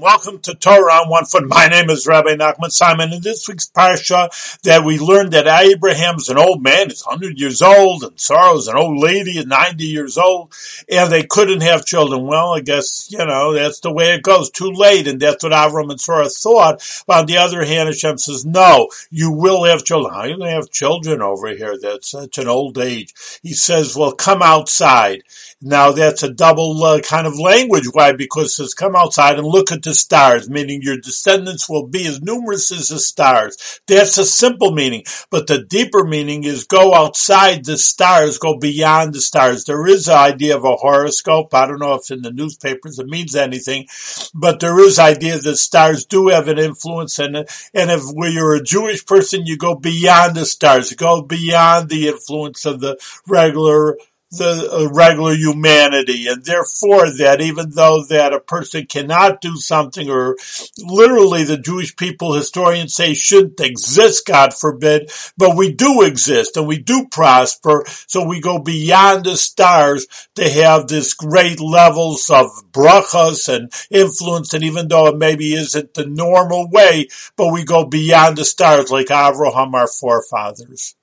Welcome to Torah on One Foot. My name is Rabbi Nachman Simon. In this week's parsha, that we learned that Abraham's an old man, he's 100 years old, and Sarah's an old lady at 90 years old, and they couldn't have children. Well, I guess, you know, that's the way it goes. Too late, and that's what Avram and Sarah thought. But on the other hand, Hashem says, no, you will have children. How are you going to have children over here? That's such an old age. He says, well, come outside. Now that's a double uh, kind of language. Why? Because it says, come outside and look at the stars, meaning your descendants will be as numerous as the stars. That's a simple meaning. But the deeper meaning is go outside the stars, go beyond the stars. There is an idea of a horoscope. I don't know if in the newspapers it means anything, but there is idea that stars do have an influence. And, and if you're a Jewish person, you go beyond the stars, go beyond the influence of the regular the uh, regular humanity and therefore that even though that a person cannot do something or literally the Jewish people historians say shouldn't exist, God forbid, but we do exist and we do prosper. So we go beyond the stars to have this great levels of brachas and influence. And even though it maybe isn't the normal way, but we go beyond the stars like Avraham, our forefathers.